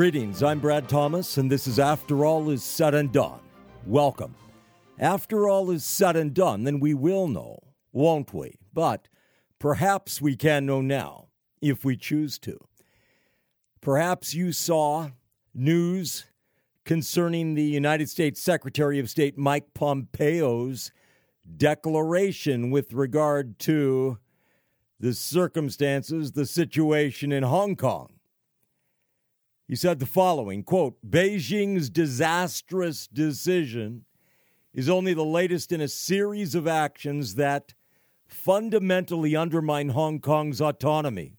Greetings, I'm Brad Thomas, and this is After All Is Said and Done. Welcome. After all is said and done, then we will know, won't we? But perhaps we can know now, if we choose to. Perhaps you saw news concerning the United States Secretary of State Mike Pompeo's declaration with regard to the circumstances, the situation in Hong Kong. He said the following quote, Beijing's disastrous decision is only the latest in a series of actions that fundamentally undermine Hong Kong's autonomy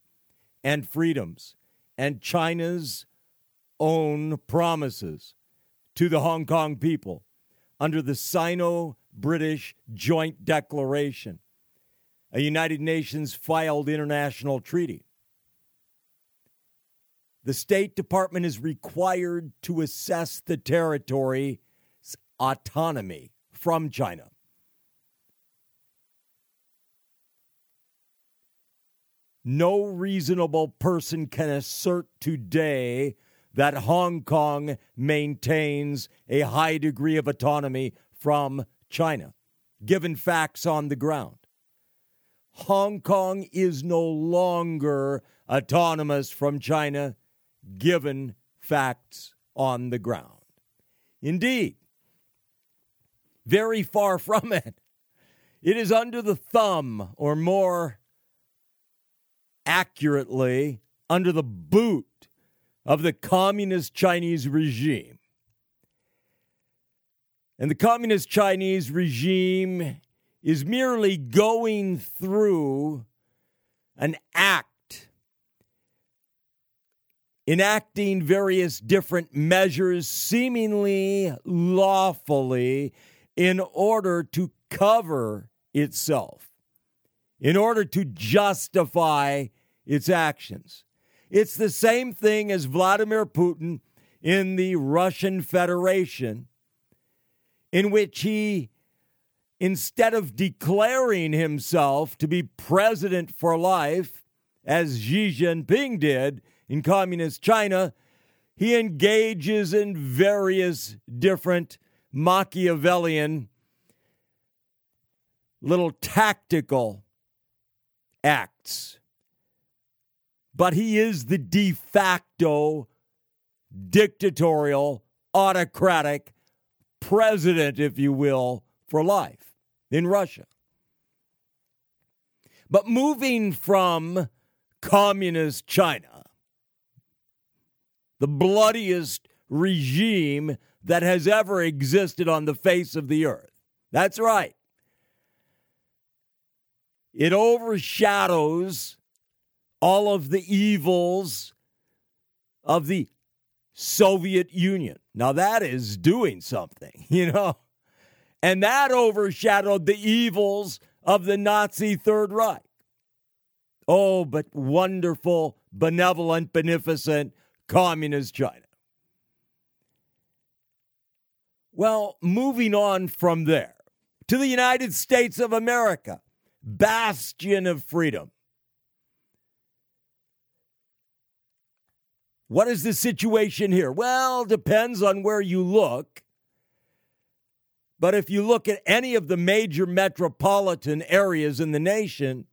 and freedoms and China's own promises to the Hong Kong people under the Sino British Joint Declaration, a United Nations filed international treaty. The State Department is required to assess the territory's autonomy from China. No reasonable person can assert today that Hong Kong maintains a high degree of autonomy from China, given facts on the ground. Hong Kong is no longer autonomous from China given facts on the ground. Indeed, very far from it. It is under the thumb, or more accurately, under the boot of the communist Chinese regime. And the communist Chinese regime is merely going through an act enacting various different measures, seemingly lawfully, in order to cover itself, in order to justify its actions. It's the same thing as Vladimir Putin in the Russian Federation, in which he, instead of declaring himself to be president for life, as Xi Jinping did, in communist China, he engages in various different Machiavellian little tactical acts. But he is the de facto dictatorial, autocratic president, if you will, for life in Russia. But moving from communist China the bloodiest regime that has ever existed on the face of the earth. That's right. It overshadows all of the evils of the Soviet Union. Now, that is doing something, you know? And that overshadowed the evils of the Nazi Third Reich. Oh, but wonderful, benevolent, beneficent, communist China. Well, moving on from there to the United States of America, bastion of freedom. What is the situation here? Well, depends on where you look. But if you look at any of the major metropolitan areas in the nation,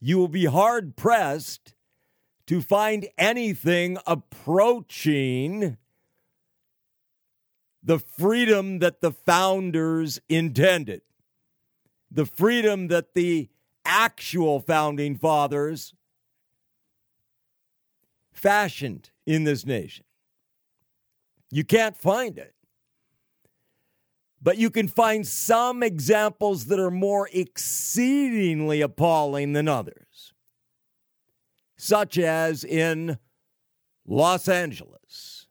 you will be hard pressed to find anything approaching the freedom that the founders intended, the freedom that the actual founding fathers fashioned in this nation. You can't find it. But you can find some examples that are more exceedingly appalling than others such as in Los Angeles,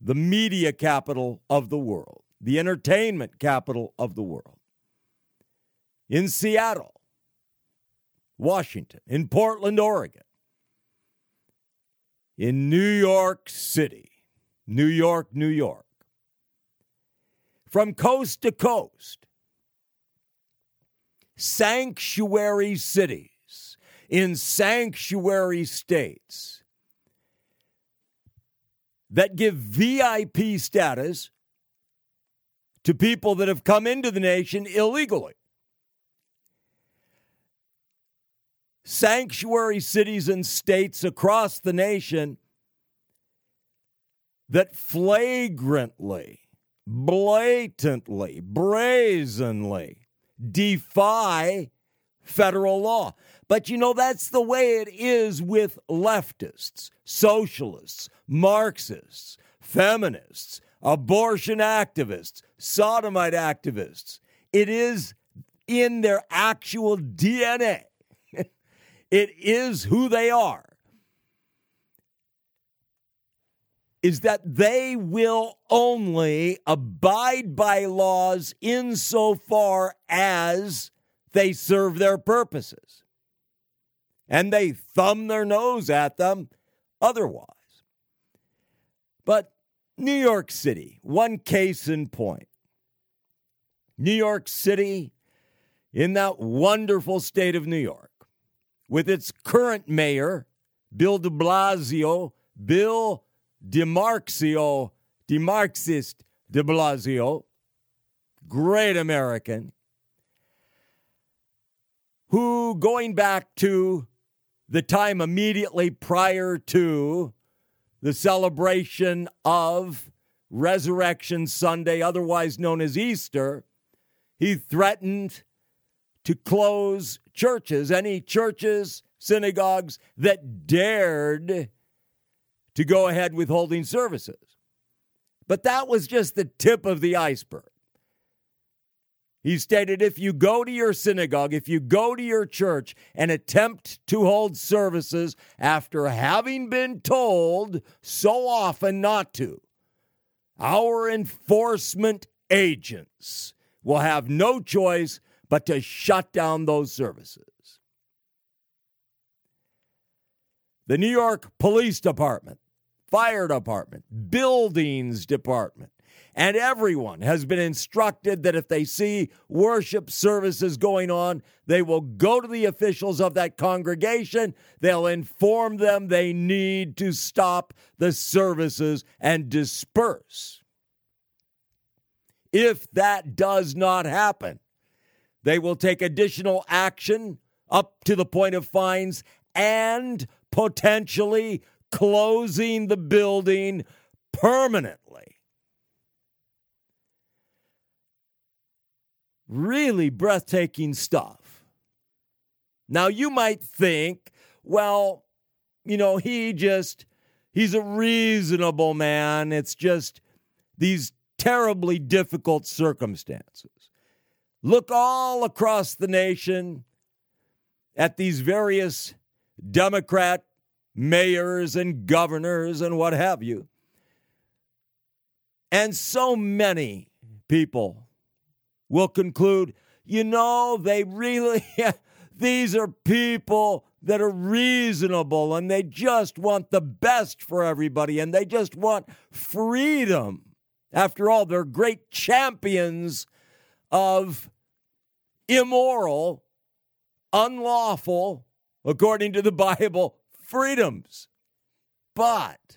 the media capital of the world, the entertainment capital of the world, in Seattle, Washington, in Portland, Oregon, in New York City, New York, New York, from coast to coast, sanctuary cities in sanctuary states that give VIP status to people that have come into the nation illegally. Sanctuary cities and states across the nation that flagrantly, blatantly, brazenly defy federal law. But you know, that's the way it is with leftists, socialists, Marxists, feminists, abortion activists, sodomite activists. It is in their actual DNA, it is who they are. Is that they will only abide by laws insofar as they serve their purposes. And they thumb their nose at them otherwise. But New York City, one case in point. New York City, in that wonderful state of New York, with its current mayor, Bill de Blasio, Bill DeMarxio, DeMarxist de Blasio, great American, who, going back to the time immediately prior to the celebration of Resurrection Sunday, otherwise known as Easter, he threatened to close churches, any churches, synagogues that dared to go ahead with holding services. But that was just the tip of the iceberg. He stated if you go to your synagogue, if you go to your church and attempt to hold services after having been told so often not to, our enforcement agents will have no choice but to shut down those services. The New York Police Department, Fire Department, Buildings Department, and everyone has been instructed that if they see worship services going on, they will go to the officials of that congregation. They'll inform them they need to stop the services and disperse. If that does not happen, they will take additional action up to the point of fines and potentially closing the building permanently. Really breathtaking stuff. Now, you might think, well, you know, he just, he's a reasonable man. It's just these terribly difficult circumstances. Look all across the nation at these various Democrat mayors and governors and what have you. And so many people will conclude, you know, they really, these are people that are reasonable and they just want the best for everybody and they just want freedom. After all, they're great champions of immoral, unlawful, according to the Bible, freedoms. But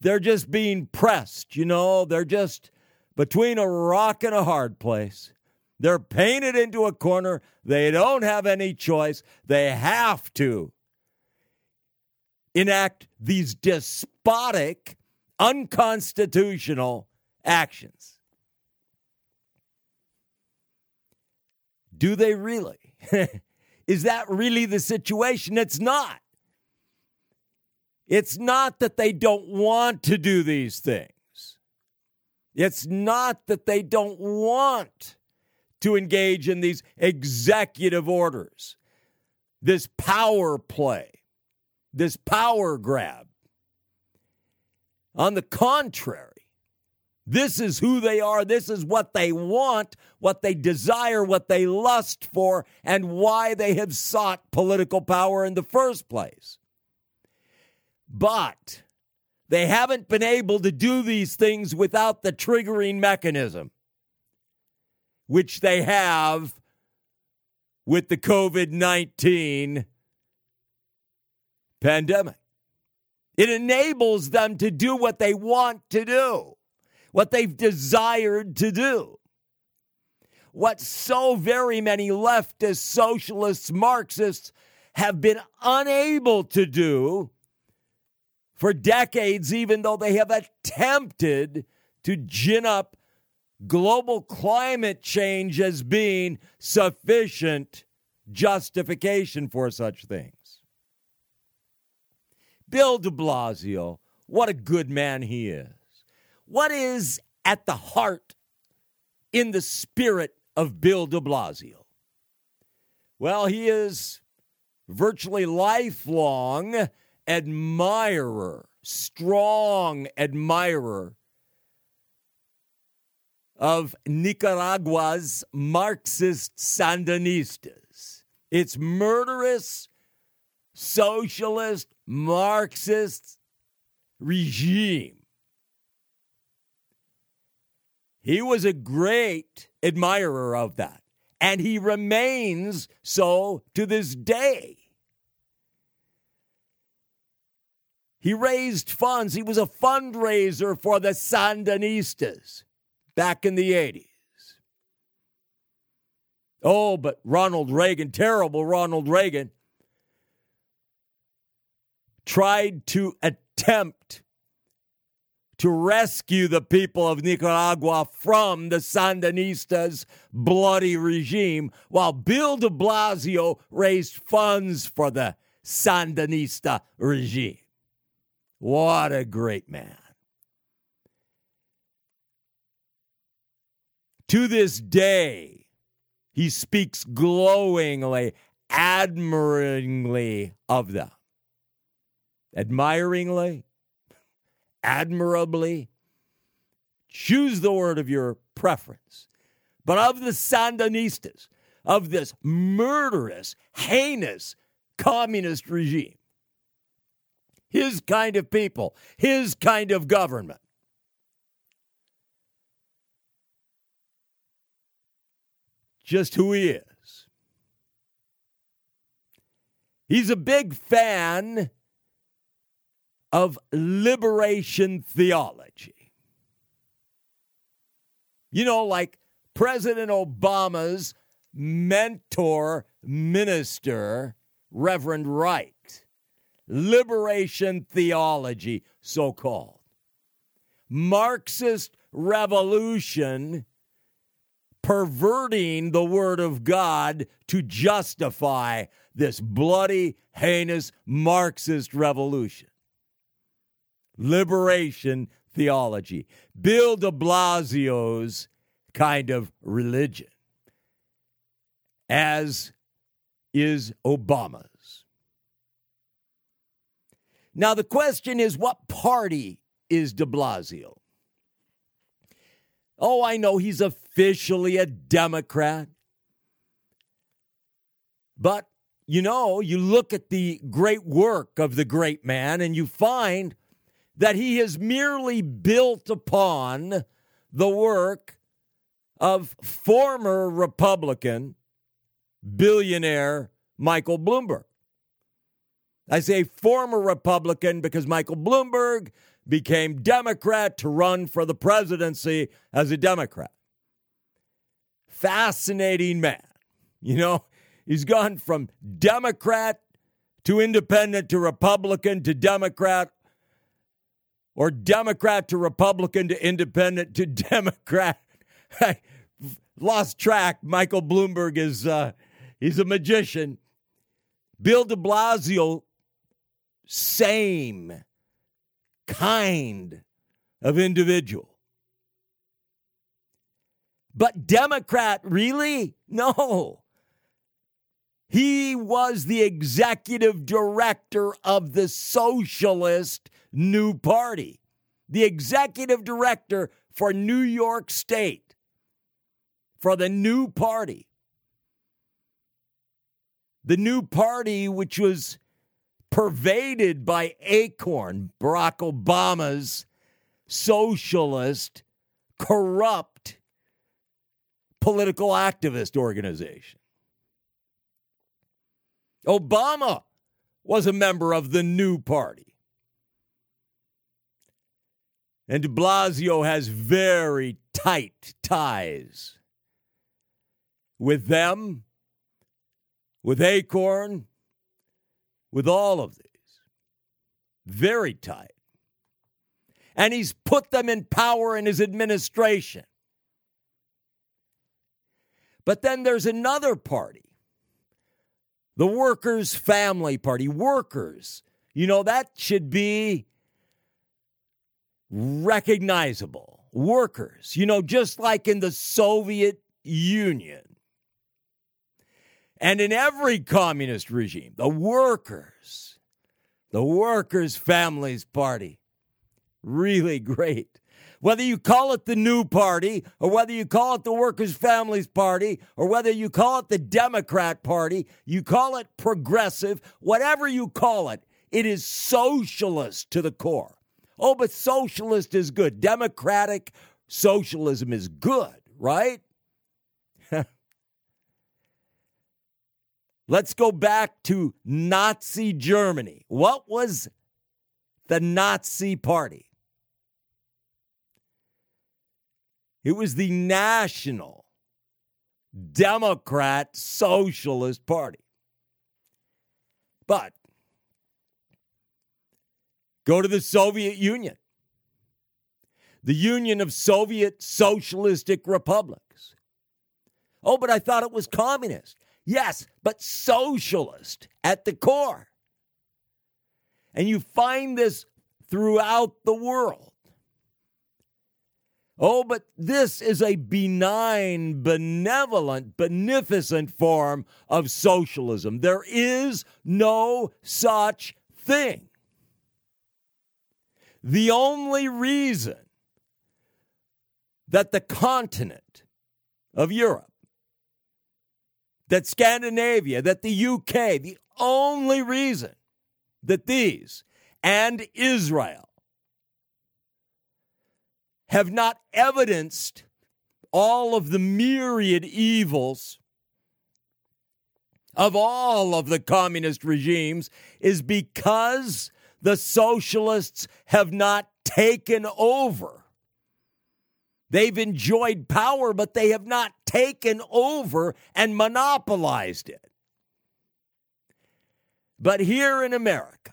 they're just being pressed, you know, they're just between a rock and a hard place. They're painted into a corner. They don't have any choice. They have to enact these despotic, unconstitutional actions. Do they really? Is that really the situation? It's not. It's not that they don't want to do these things. It's not that they don't want to engage in these executive orders, this power play, this power grab. On the contrary, this is who they are. This is what they want, what they desire, what they lust for, and why they have sought political power in the first place. But they haven't been able to do these things without the triggering mechanism, which they have with the COVID 19 pandemic. It enables them to do what they want to do, what they've desired to do. What so very many leftist, socialists, Marxists have been unable to do for decades, even though they have attempted to gin up global climate change as being sufficient justification for such things. Bill de Blasio, what a good man he is. What is at the heart, in the spirit of Bill de Blasio? Well, he is virtually lifelong admirer, strong admirer of Nicaragua's Marxist Sandinistas. Its murderous, socialist, Marxist regime. He was a great admirer of that, and he remains so to this day. He raised funds. He was a fundraiser for the Sandinistas back in the 80s. Oh, but Ronald Reagan, terrible Ronald Reagan, tried to attempt to rescue the people of Nicaragua from the Sandinistas' bloody regime, while Bill de Blasio raised funds for the Sandinista regime. What a great man. To this day, he speaks glowingly, admiringly of them. Admiringly, admirably, choose the word of your preference. But of the Sandinistas, of this murderous, heinous communist regime, his kind of people, his kind of government. just who he is. He's a big fan of liberation theology. You know, like President Obama's mentor minister, Reverend Wright. Liberation theology, so called. Marxist revolution perverting the word of God to justify this bloody, heinous Marxist revolution. Liberation theology. Bill de Blasio's kind of religion, as is Obama's. Now, the question is what party is de Blasio? Oh, I know he's officially a Democrat. But, you know, you look at the great work of the great man and you find that he has merely built upon the work of former Republican billionaire Michael Bloomberg. I say former Republican because Michael Bloomberg became Democrat to run for the presidency as a Democrat. Fascinating man. You know, he's gone from Democrat to independent to Republican to Democrat or Democrat to Republican to independent to Democrat. I lost track. Michael Bloomberg is uh, he's a magician. Bill de Blasio, same kind of individual. But Democrat, really? No. He was the executive director of the Socialist New Party, the executive director for New York State, for the New Party. The New Party, which was pervaded by Acorn, Barack Obama's socialist, corrupt political activist organization. Obama was a member of the new party. And de Blasio has very tight ties with them, with Acorn, with all of these. Very tight. And he's put them in power in his administration. But then there's another party, the Workers' Family Party. Workers, you know, that should be recognizable. Workers, you know, just like in the Soviet Union and in every communist regime, the workers, the Workers' Families Party, really great. Whether you call it the new party, or whether you call it the Workers' Families Party, or whether you call it the Democrat Party, you call it progressive, whatever you call it, it is socialist to the core. Oh, but socialist is good. Democratic socialism is good, right? Let's go back to Nazi Germany. What was the Nazi Party? It was the National Democrat Socialist Party. But go to the Soviet Union, the Union of Soviet Socialistic Republics. Oh, but I thought it was communist. Yes, but socialist at the core. And you find this throughout the world. Oh, but this is a benign, benevolent, beneficent form of socialism. There is no such thing. The only reason that the continent of Europe, that Scandinavia, that the UK, the only reason that these and Israel have not evidenced all of the myriad evils of all of the communist regimes is because the socialists have not taken over. They've enjoyed power, but they have not taken over and monopolized it. But here in America,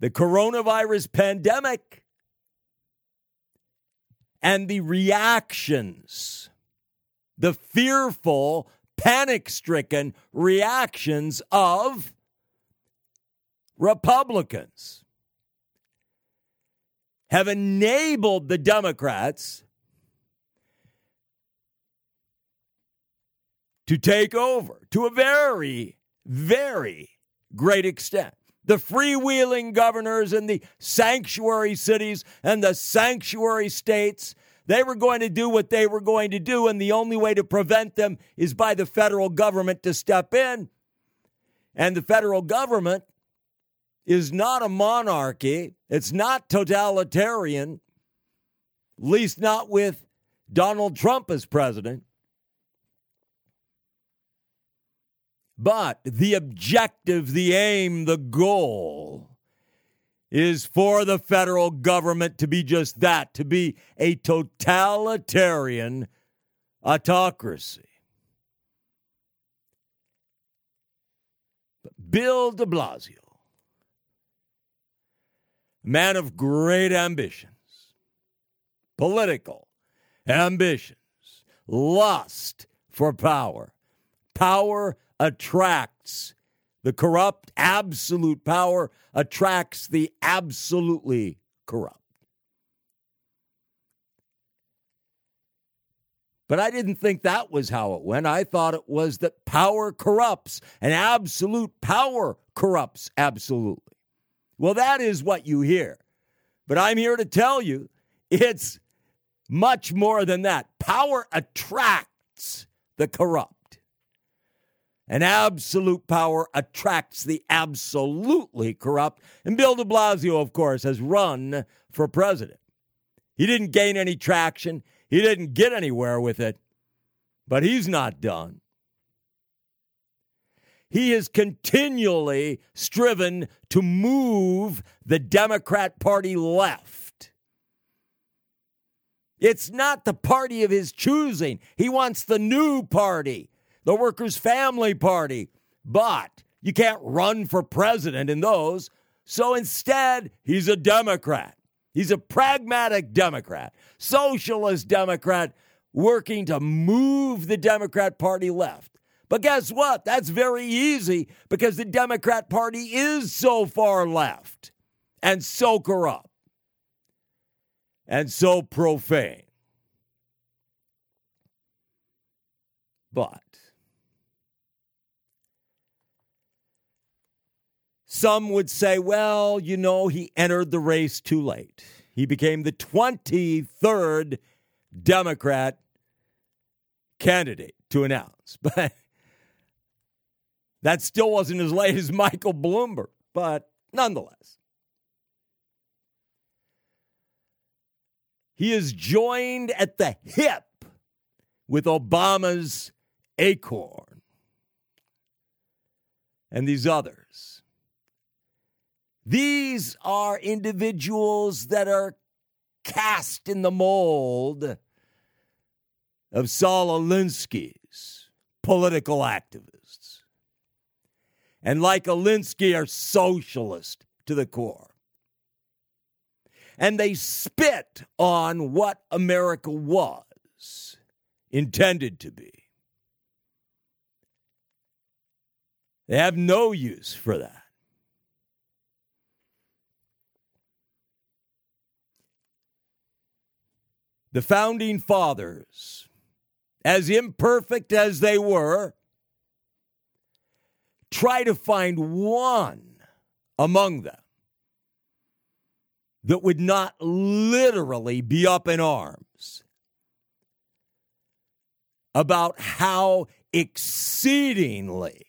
the coronavirus pandemic and the reactions, the fearful, panic stricken reactions of Republicans have enabled the Democrats to take over to a very, very great extent the freewheeling governors in the sanctuary cities and the sanctuary states. They were going to do what they were going to do, and the only way to prevent them is by the federal government to step in. And the federal government is not a monarchy, it's not totalitarian, at least not with Donald Trump as president. But the objective, the aim, the goal is for the federal government to be just that, to be a totalitarian autocracy. Bill de Blasio, man of great ambitions, political ambitions, lust for power, power attracts the corrupt, absolute power attracts the absolutely corrupt. But I didn't think that was how it went. I thought it was that power corrupts and absolute power corrupts absolutely. Well, that is what you hear. But I'm here to tell you it's much more than that. Power attracts the corrupt. And absolute power attracts the absolutely corrupt. And Bill de Blasio, of course, has run for president. He didn't gain any traction, he didn't get anywhere with it, but he's not done. He has continually striven to move the Democrat Party left. It's not the party of his choosing. He wants the new party, the Workers' Family Party. But you can't run for president in those. So instead, he's a Democrat. He's a pragmatic Democrat, socialist Democrat, working to move the Democrat Party left. But guess what? That's very easy because the Democrat Party is so far left and so corrupt and so profane. But some would say, well, you know, he entered the race too late. He became the 23rd Democrat candidate to announce. But that still wasn't as late as Michael Bloomberg, but nonetheless. He is joined at the hip with Obama's Acorn and these others. These are individuals that are cast in the mold of Saul Alinsky's political activism and like Alinsky are socialist to the core. And they spit on what America was intended to be. They have no use for that. The founding fathers, as imperfect as they were, try to find one among them that would not literally be up in arms about how exceedingly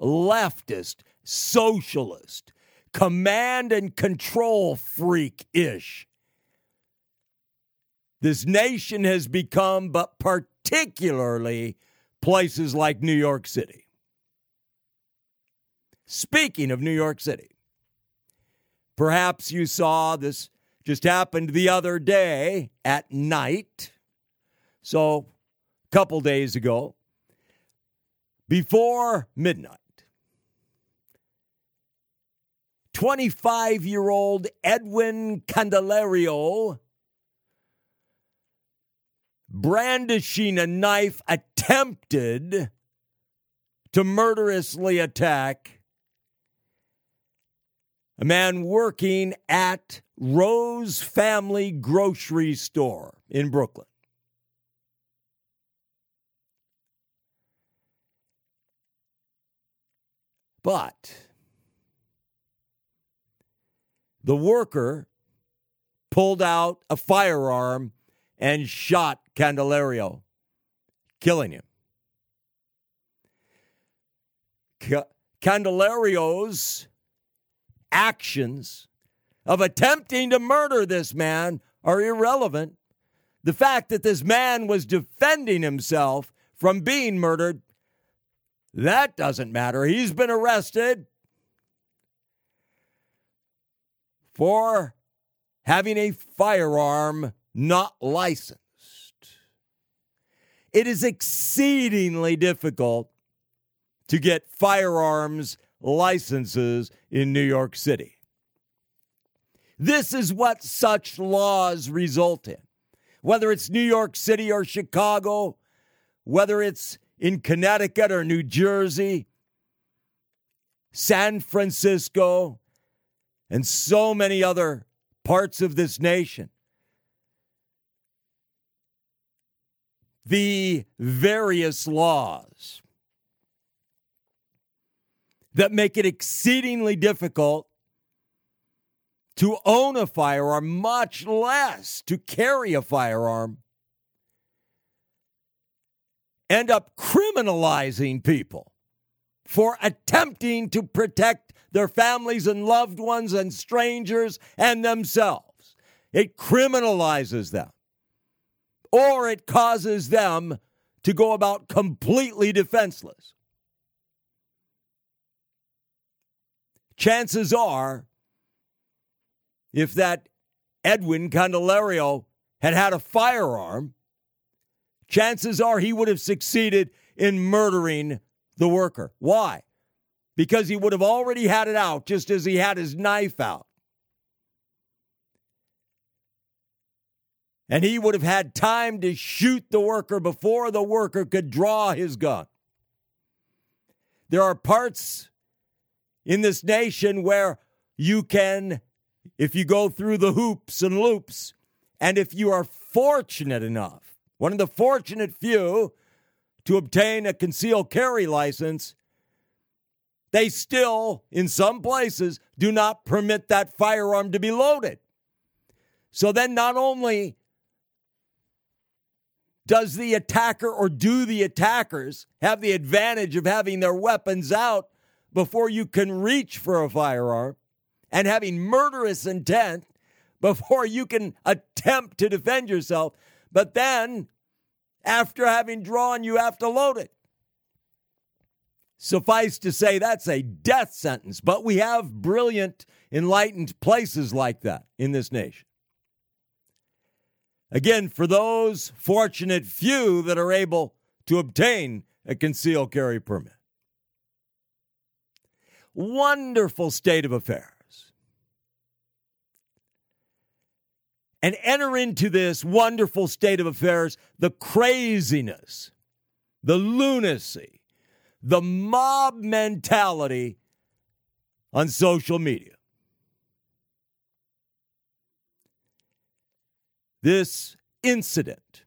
leftist, socialist, command and control freak ish this nation has become, but particularly places like New York City. Speaking of New York City, perhaps you saw this just happened the other day at night. So, a couple days ago, before midnight, 25 year old Edwin Candelario brandishing a knife attempted to murderously attack a man working at Rose Family Grocery Store in Brooklyn. But the worker pulled out a firearm and shot Candelario, killing him. Candelario's actions of attempting to murder this man are irrelevant. The fact that this man was defending himself from being murdered, that doesn't matter. He's been arrested for having a firearm not licensed. It is exceedingly difficult to get firearms licenses in New York City. This is what such laws result in. Whether it's New York City or Chicago, whether it's in Connecticut or New Jersey, San Francisco, and so many other parts of this nation. The various laws that make it exceedingly difficult to own a firearm, much less to carry a firearm, end up criminalizing people for attempting to protect their families and loved ones and strangers and themselves. It criminalizes them, or it causes them to go about completely defenseless. Chances are, if that Edwin Candelario had had a firearm, chances are he would have succeeded in murdering the worker. Why? Because he would have already had it out just as he had his knife out. And he would have had time to shoot the worker before the worker could draw his gun. There are parts in this nation where you can, if you go through the hoops and loops, and if you are fortunate enough, one of the fortunate few to obtain a concealed carry license, they still, in some places, do not permit that firearm to be loaded. So then, not only does the attacker or do the attackers have the advantage of having their weapons out before you can reach for a firearm and having murderous intent before you can attempt to defend yourself? But then, after having drawn, you have to load it. Suffice to say, that's a death sentence. But we have brilliant, enlightened places like that in this nation. Again, for those fortunate few that are able to obtain a concealed carry permit. Wonderful state of affairs. And enter into this wonderful state of affairs the craziness, the lunacy, the mob mentality on social media. this incident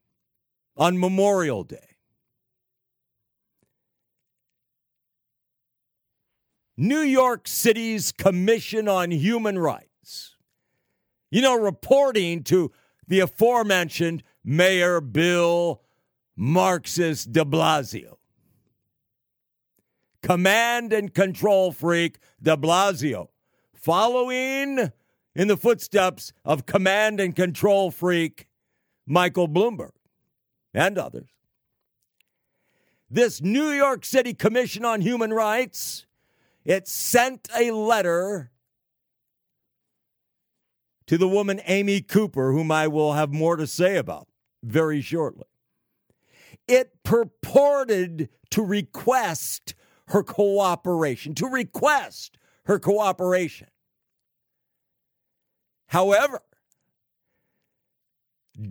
on Memorial Day. New York City's Commission on Human Rights, you know, reporting to the aforementioned Mayor Bill Marxist de Blasio. Command and control freak de Blasio, following in the footsteps of command and control freak Michael Bloomberg and others. This New York City Commission on Human Rights, it sent a letter to the woman Amy Cooper, whom I will have more to say about very shortly. It purported to request her cooperation, to request her cooperation. However,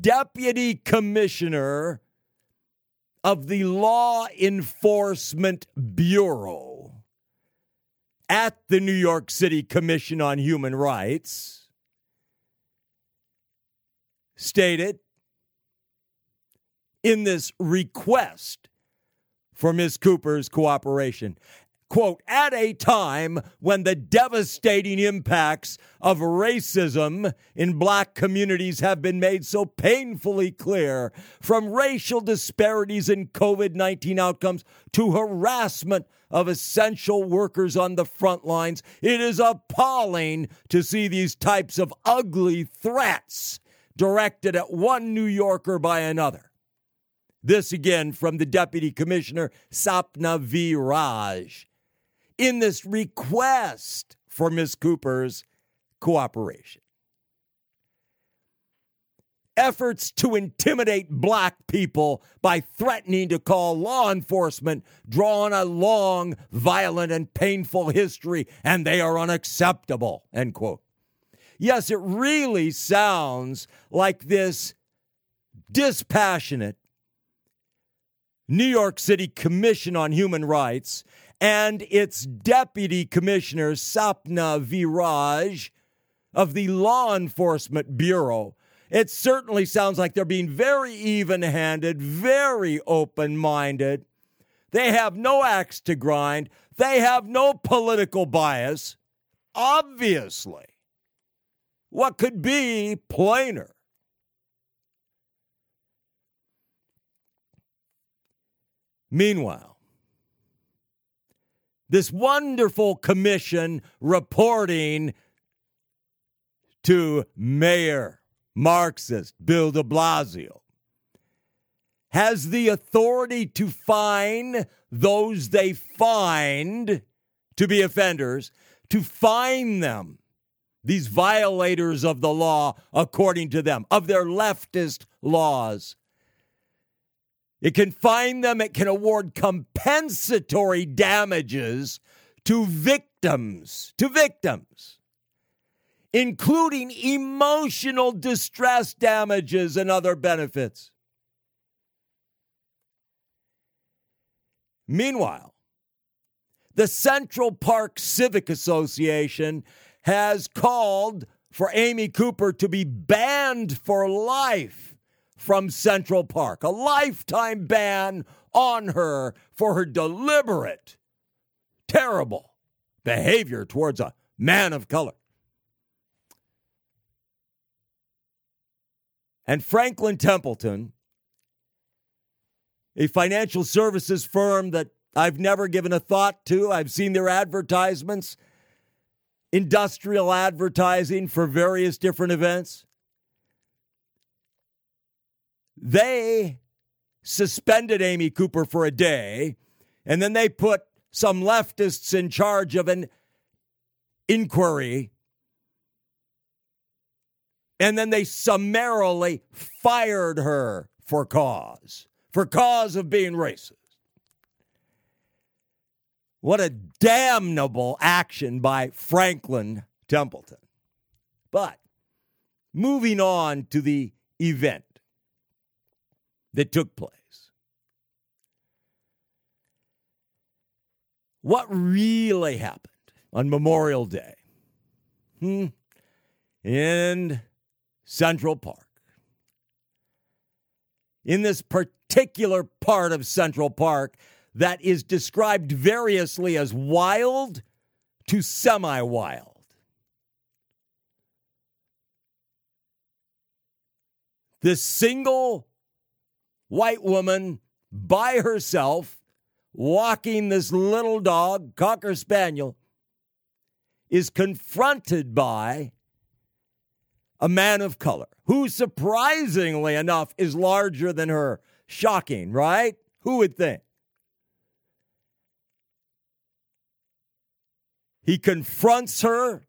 Deputy Commissioner of the Law Enforcement Bureau at the New York City Commission on Human Rights stated in this request for Ms. Cooper's cooperation quote, at a time when the devastating impacts of racism in black communities have been made so painfully clear, from racial disparities in COVID 19 outcomes to harassment of essential workers on the front lines, it is appalling to see these types of ugly threats directed at one New Yorker by another. This again from the Deputy Commissioner Sapna V. Raj in this request for Ms. Cooper's cooperation. Efforts to intimidate black people by threatening to call law enforcement draw on a long, violent, and painful history, and they are unacceptable. End quote. Yes, it really sounds like this dispassionate New York City Commission on Human Rights and its deputy commissioner, Sapna V. Raj of the Law Enforcement Bureau. It certainly sounds like they're being very even handed, very open minded. They have no axe to grind, they have no political bias. Obviously. What could be plainer? Meanwhile, this wonderful commission reporting to Mayor Marxist Bill de Blasio has the authority to fine those they find to be offenders to fine them, these violators of the law, according to them, of their leftist laws. It can fine them, it can award compensatory damages to victims, to victims, including emotional distress damages and other benefits. Meanwhile, the Central Park Civic Association has called for Amy Cooper to be banned for life from Central Park, a lifetime ban on her for her deliberate, terrible behavior towards a man of color. And Franklin Templeton, a financial services firm that I've never given a thought to, I've seen their advertisements, industrial advertising for various different events. They suspended Amy Cooper for a day, and then they put some leftists in charge of an inquiry. And then they summarily fired her for cause, for cause of being racist. What a damnable action by Franklin Templeton. But moving on to the event that took place. What really happened on Memorial Day hmm, in Central Park? In this particular part of Central Park that is described variously as wild to semi wild. This single white woman by herself walking this little dog, Cocker Spaniel, is confronted by a man of color who, surprisingly enough, is larger than her. Shocking, right? Who would think? He confronts her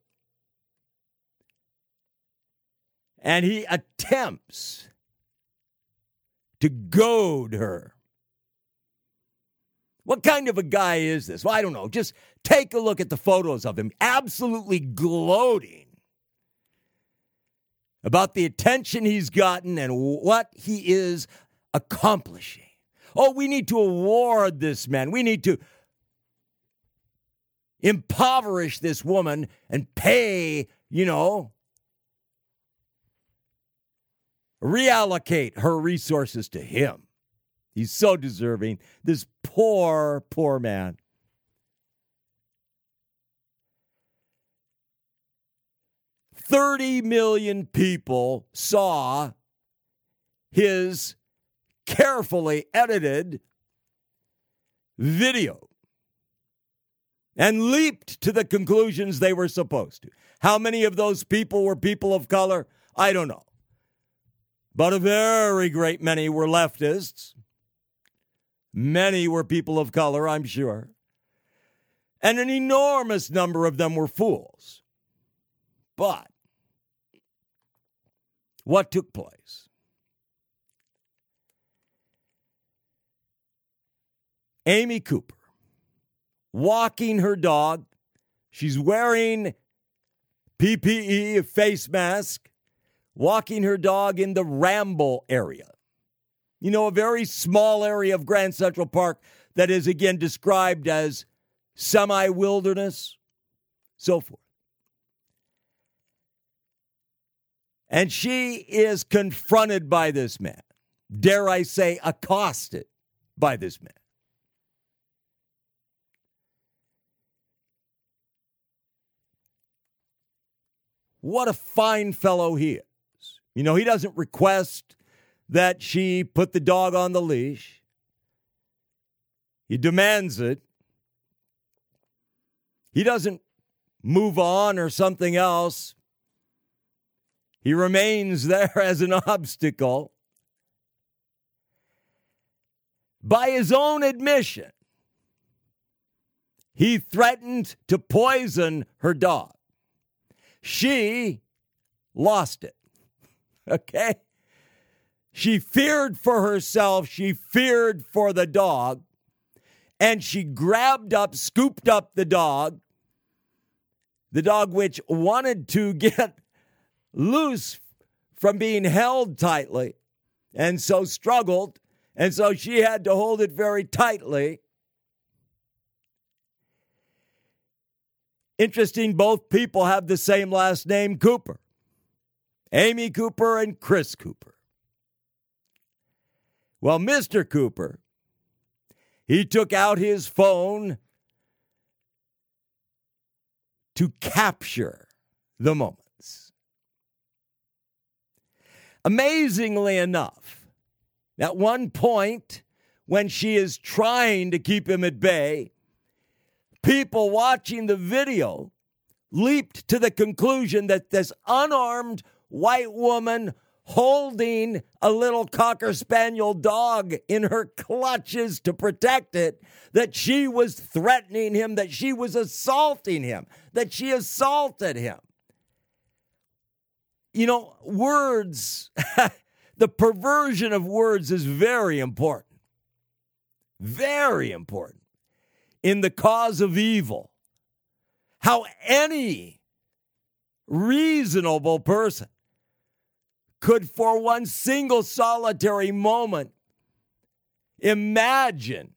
and he attempts to goad her. What kind of a guy is this? Well, I don't know. Just take a look at the photos of him, absolutely gloating about the attention he's gotten and what he is accomplishing. Oh, we need to award this man. We need to impoverish this woman and pay, you know, reallocate her resources to him. He's so deserving. This poor, poor man. Thirty million people saw his carefully edited video and leaped to the conclusions they were supposed to. How many of those people were people of color? I don't know. But a very great many were leftists. Many were people of color, I'm sure. And an enormous number of them were fools. But what took place? Amy Cooper walking her dog. She's wearing PPE, a face mask, walking her dog in the Ramble area. You know, a very small area of Grand Central Park that is again described as semi wilderness, so forth. And she is confronted by this man, dare I say, accosted by this man. What a fine fellow he is. You know, he doesn't request that she put the dog on the leash, he demands it. He doesn't move on or something else. He remains there as an obstacle. By his own admission, he threatened to poison her dog. She lost it. Okay? She feared for herself, she feared for the dog, and she grabbed up, scooped up the dog, the dog which wanted to get loose from being held tightly and so struggled, and so she had to hold it very tightly. Interesting, both people have the same last name, Cooper. Amy Cooper and Chris Cooper. Well, Mr. Cooper, he took out his phone to capture the moments. Amazingly enough, at one point, when she is trying to keep him at bay, people watching the video leaped to the conclusion that this unarmed white woman holding a little cocker spaniel dog in her clutches to protect it, that she was threatening him, that she was assaulting him, that she assaulted him. You know, words, the perversion of words is very important. Very important in the cause of evil. How any reasonable person could, for one single solitary moment, imagine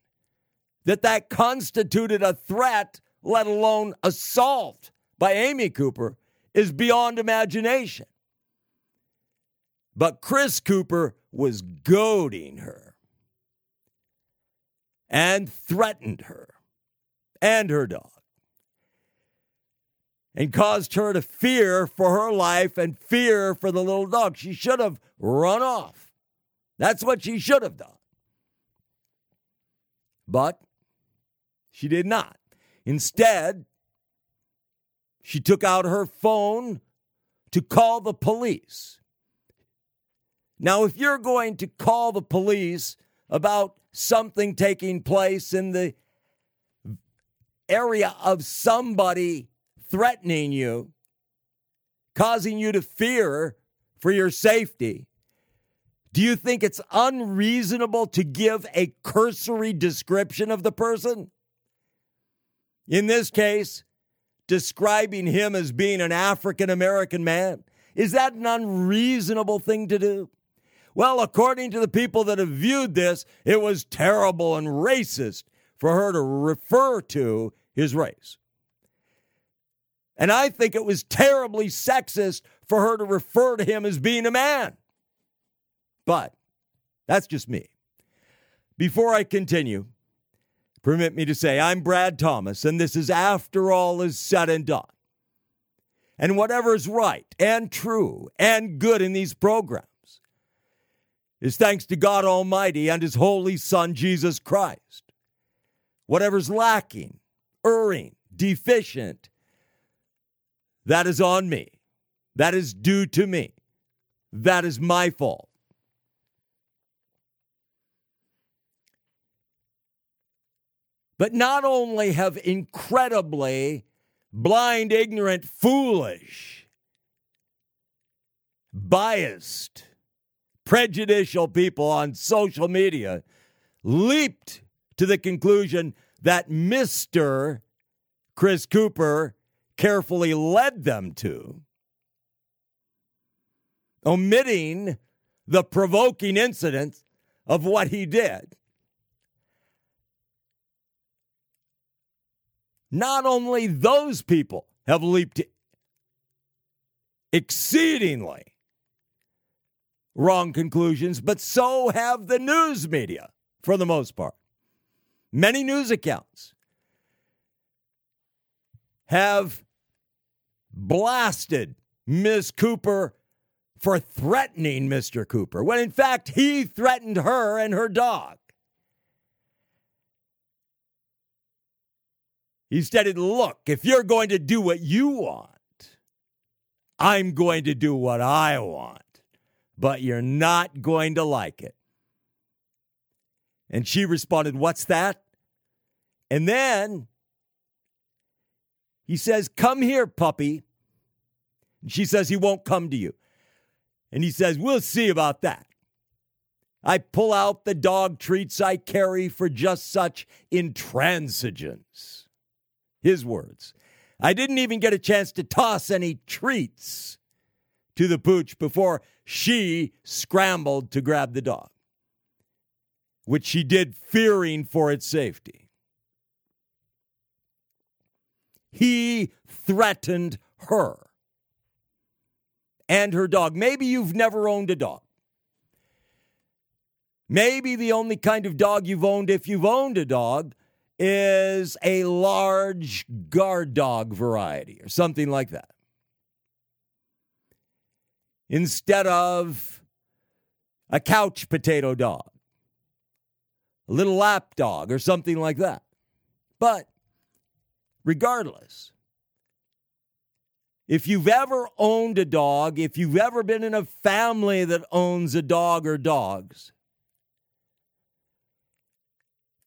that that constituted a threat, let alone assault by Amy Cooper, is beyond imagination. But Chris Cooper was goading her and threatened her and her dog and caused her to fear for her life and fear for the little dog. She should have run off. That's what she should have done. But she did not. Instead, she took out her phone to call the police. Now, if you're going to call the police about something taking place in the area of somebody threatening you, causing you to fear for your safety, do you think it's unreasonable to give a cursory description of the person? In this case, describing him as being an African American man. Is that an unreasonable thing to do? Well, according to the people that have viewed this, it was terrible and racist for her to refer to his race. And I think it was terribly sexist for her to refer to him as being a man. But that's just me. Before I continue, permit me to say I'm Brad Thomas, and this is After All Is Said and Done. And whatever is right and true and good in these programs is thanks to God Almighty and His Holy Son, Jesus Christ. Whatever's lacking, erring, deficient, that is on me. That is due to me. That is my fault. But not only have incredibly blind, ignorant, foolish, biased, prejudicial people on social media leaped to the conclusion that Mr. Chris Cooper carefully led them to, omitting the provoking incident of what he did. Not only those people have leaped exceedingly wrong conclusions, but so have the news media for the most part. Many news accounts have blasted Ms. Cooper for threatening Mr. Cooper, when in fact he threatened her and her dog. He stated, Look, if you're going to do what you want, I'm going to do what I want, but you're not going to like it. And she responded, What's that? And then He says, Come here, puppy. And she says, He won't come to you. And he says, We'll see about that. I pull out the dog treats I carry for just such intransigence. His words. I didn't even get a chance to toss any treats to the pooch before she scrambled to grab the dog, which she did fearing for its safety. He threatened her and her dog. Maybe you've never owned a dog. Maybe the only kind of dog you've owned, if you've owned a dog, is a large guard dog variety or something like that. Instead of a couch potato dog, a little lap dog, or something like that. But regardless, if you've ever owned a dog, if you've ever been in a family that owns a dog or dogs,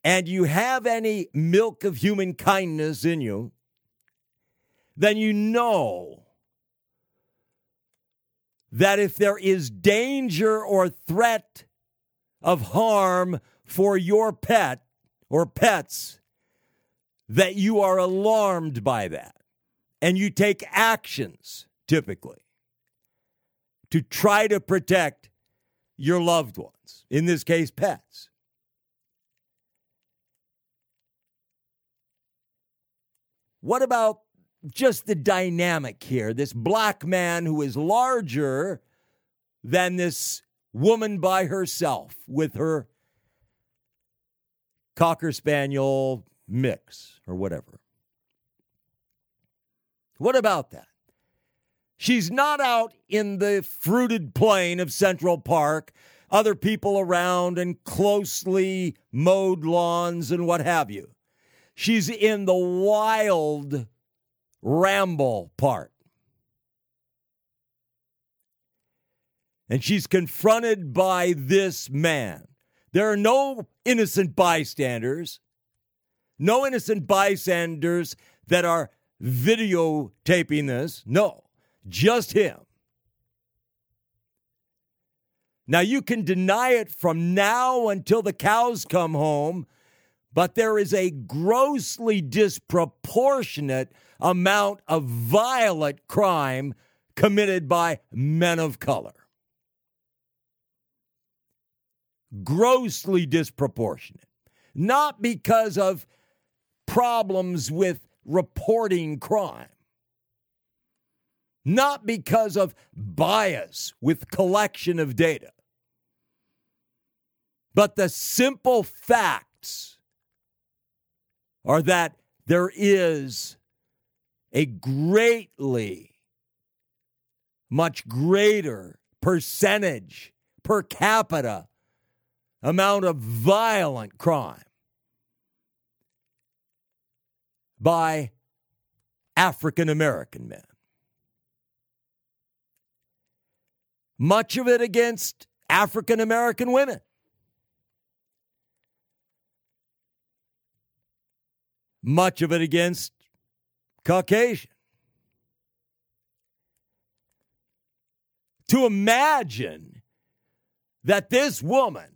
and you have any milk of human kindness in you, then you know that if there is danger or threat of harm for your pet or pets, that you are alarmed by that and you take actions typically to try to protect your loved ones, in this case, pets. What about just the dynamic here? This black man who is larger than this woman by herself with her Cocker Spaniel mix or whatever. What about that? She's not out in the fruited plain of Central Park, other people around and closely mowed lawns and what have you. She's in the wild ramble part. And she's confronted by this man. There are no innocent bystanders, no innocent bystanders that are videotaping this. No, just him. Now, you can deny it from now until the cows come home, but there is a grossly disproportionate amount of violent crime committed by men of color. Grossly disproportionate. Not because of problems with reporting crime. Not because of bias with collection of data, but the simple facts are that there is a greatly much greater percentage per capita amount of violent crime by African American men. Much of it against African American women. Much of it against Caucasian. To imagine that this woman,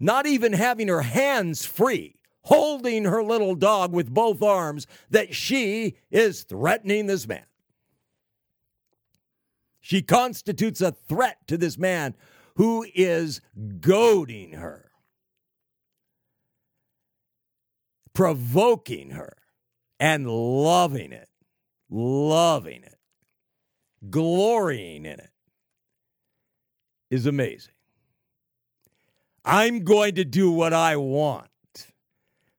not even having her hands free, holding her little dog with both arms that she is threatening this man. She constitutes a threat to this man who is goading her, provoking her, and loving it, loving it, glorying in it is amazing. I'm going to do what I want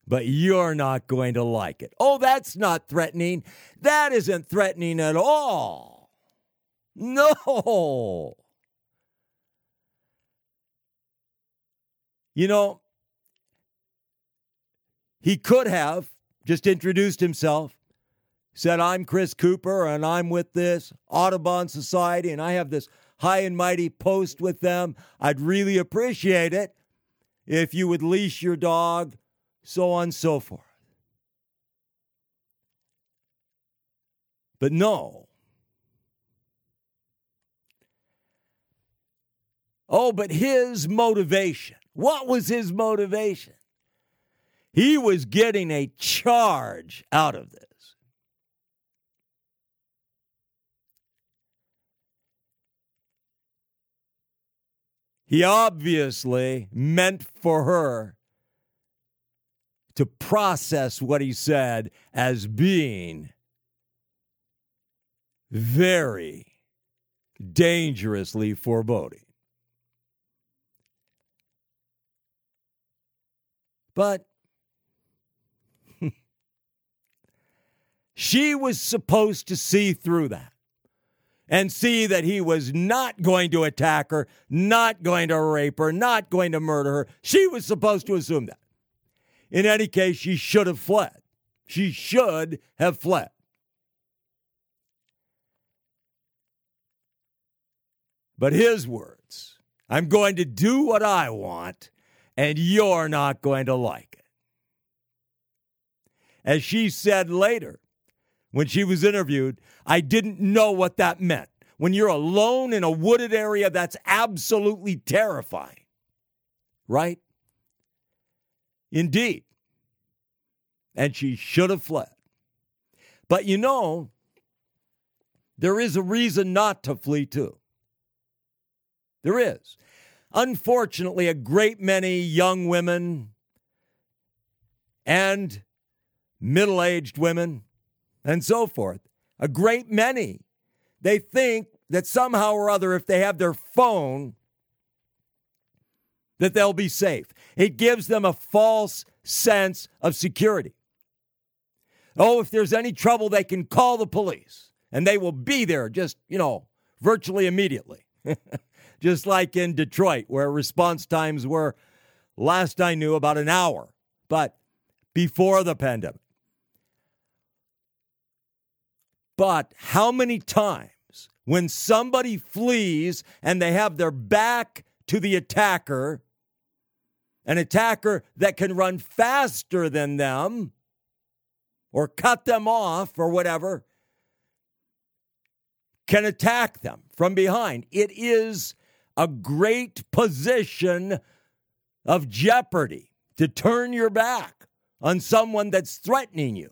but you're not going to like it. Oh, that's not threatening. That isn't threatening at all. No. You know, he could have just introduced himself, said, I'm Chris Cooper and I'm with this Audubon Society and I have this high and mighty post with them. I'd really appreciate it if you would leash your dog so on and so forth. But no. Oh, but his motivation. What was his motivation? He was getting a charge out of this. He obviously meant for her to process what he said as being very dangerously foreboding. But she was supposed to see through that and see that he was not going to attack her, not going to rape her, not going to murder her. She was supposed to assume that. In any case, she should have fled. She should have fled. But his words I'm going to do what I want, and you're not going to like it. As she said later, when she was interviewed, I didn't know what that meant. When you're alone in a wooded area, that's absolutely terrifying. Right? Indeed. And she should have fled. But you know, there is a reason not to flee, too. There is. Unfortunately, a great many young women and middle aged women and so forth. A great many. They think that somehow or other, if they have their phone, that they'll be safe. It gives them a false sense of security. Oh, if there's any trouble, they can call the police and they will be there just, you know, virtually immediately. just like in Detroit, where response times were, last I knew, about an hour, but before the pandemic. But how many times when somebody flees and they have their back to the attacker, an attacker that can run faster than them or cut them off or whatever, can attack them from behind. It is a great position of jeopardy to turn your back on someone that's threatening you.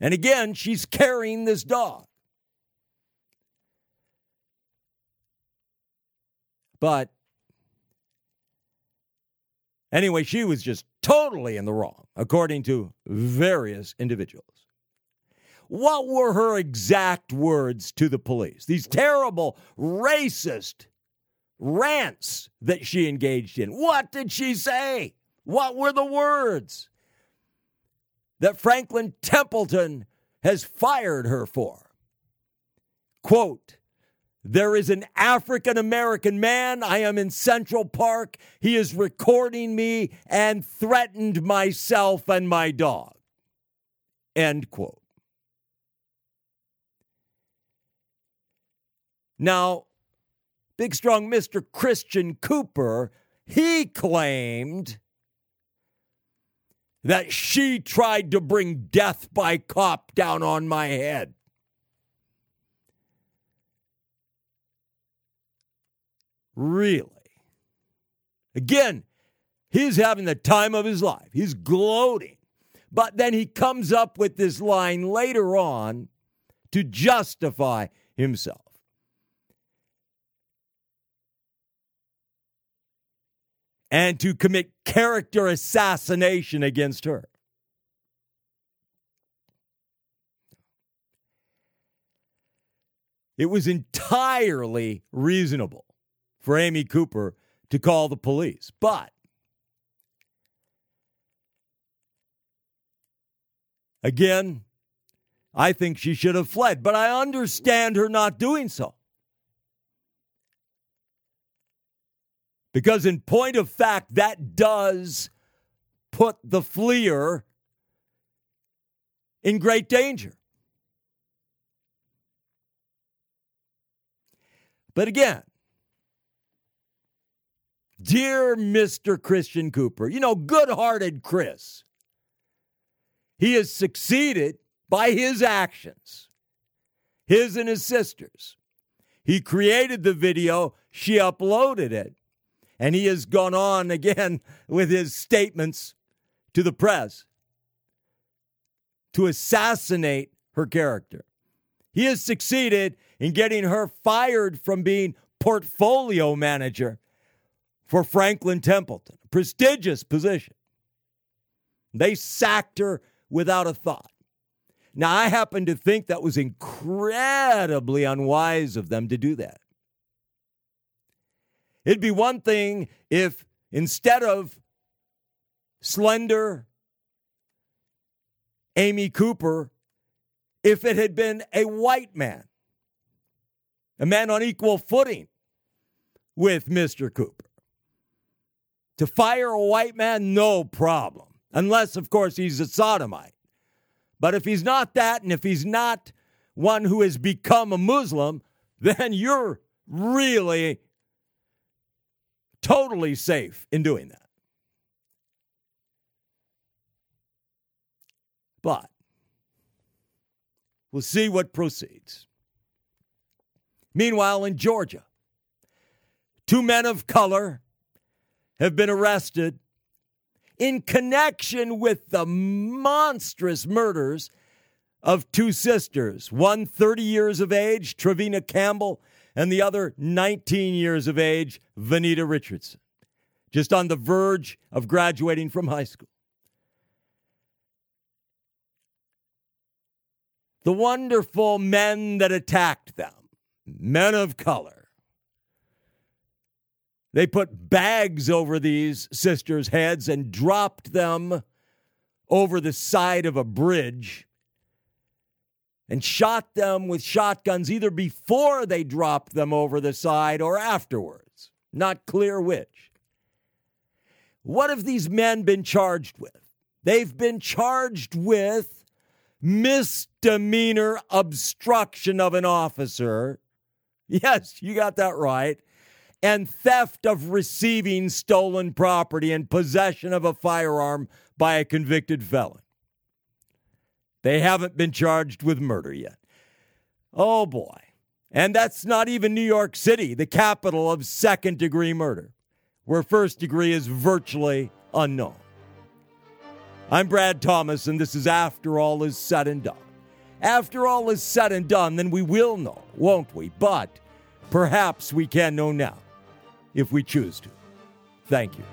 And again, she's carrying this dog. But anyway, she was just totally in the wrong, according to various individuals. What were her exact words to the police? These terrible, racist rants that she engaged in. What did she say? What were the words? that Franklin Templeton has fired her for. Quote, there is an African American man. I am in Central Park. He is recording me and threatened myself and my dog. End quote. Now, big strong Mr. Christian Cooper, he claimed that she tried to bring death by cop down on my head. Really? Again, he's having the time of his life. He's gloating. But then he comes up with this line later on to justify himself. and to commit character assassination against her. It was entirely reasonable for Amy Cooper to call the police, but again, I think she should have fled, but I understand her not doing so. Because, in point of fact, that does put the fleer in great danger. But again, dear Mr. Christian Cooper, you know, good hearted Chris, He has succeeded by his actions, his and his sister's. He created the video, she uploaded it, and he has gone on again with his statements to the press to assassinate her character. He has succeeded in getting her fired from being portfolio manager for Franklin Templeton, a prestigious position. They sacked her without a thought. Now, I happen to think that was incredibly unwise of them to do that. It'd be one thing if instead of slender Amy Cooper, if it had been a white man, a man on equal footing with Mr. Cooper. To fire a white man, no problem. Unless, of course, he's a sodomite. But if he's not that, and if he's not one who has become a Muslim, then you're really totally safe in doing that. But we'll see what proceeds. Meanwhile, in Georgia, two men of color have been arrested in connection with the monstrous murders of two sisters, one 30 years of age, Trevina Campbell, and the other 19 years of age, Venita Richardson, just on the verge of graduating from high school. The wonderful men that attacked them, men of color, they put bags over these sisters' heads and dropped them over the side of a bridge and shot them with shotguns either before they dropped them over the side or afterwards. Not clear which. What have these men been charged with? They've been charged with misdemeanor obstruction of an officer. Yes, you got that right and theft of receiving stolen property and possession of a firearm by a convicted felon. They haven't been charged with murder yet. Oh boy. And that's not even New York City, the capital of second degree murder, where first degree is virtually unknown. I'm Brad Thomas, and this is After All Is Said and Done. After all is said and done, then we will know, won't we? But perhaps we can know now if we choose to. Thank you.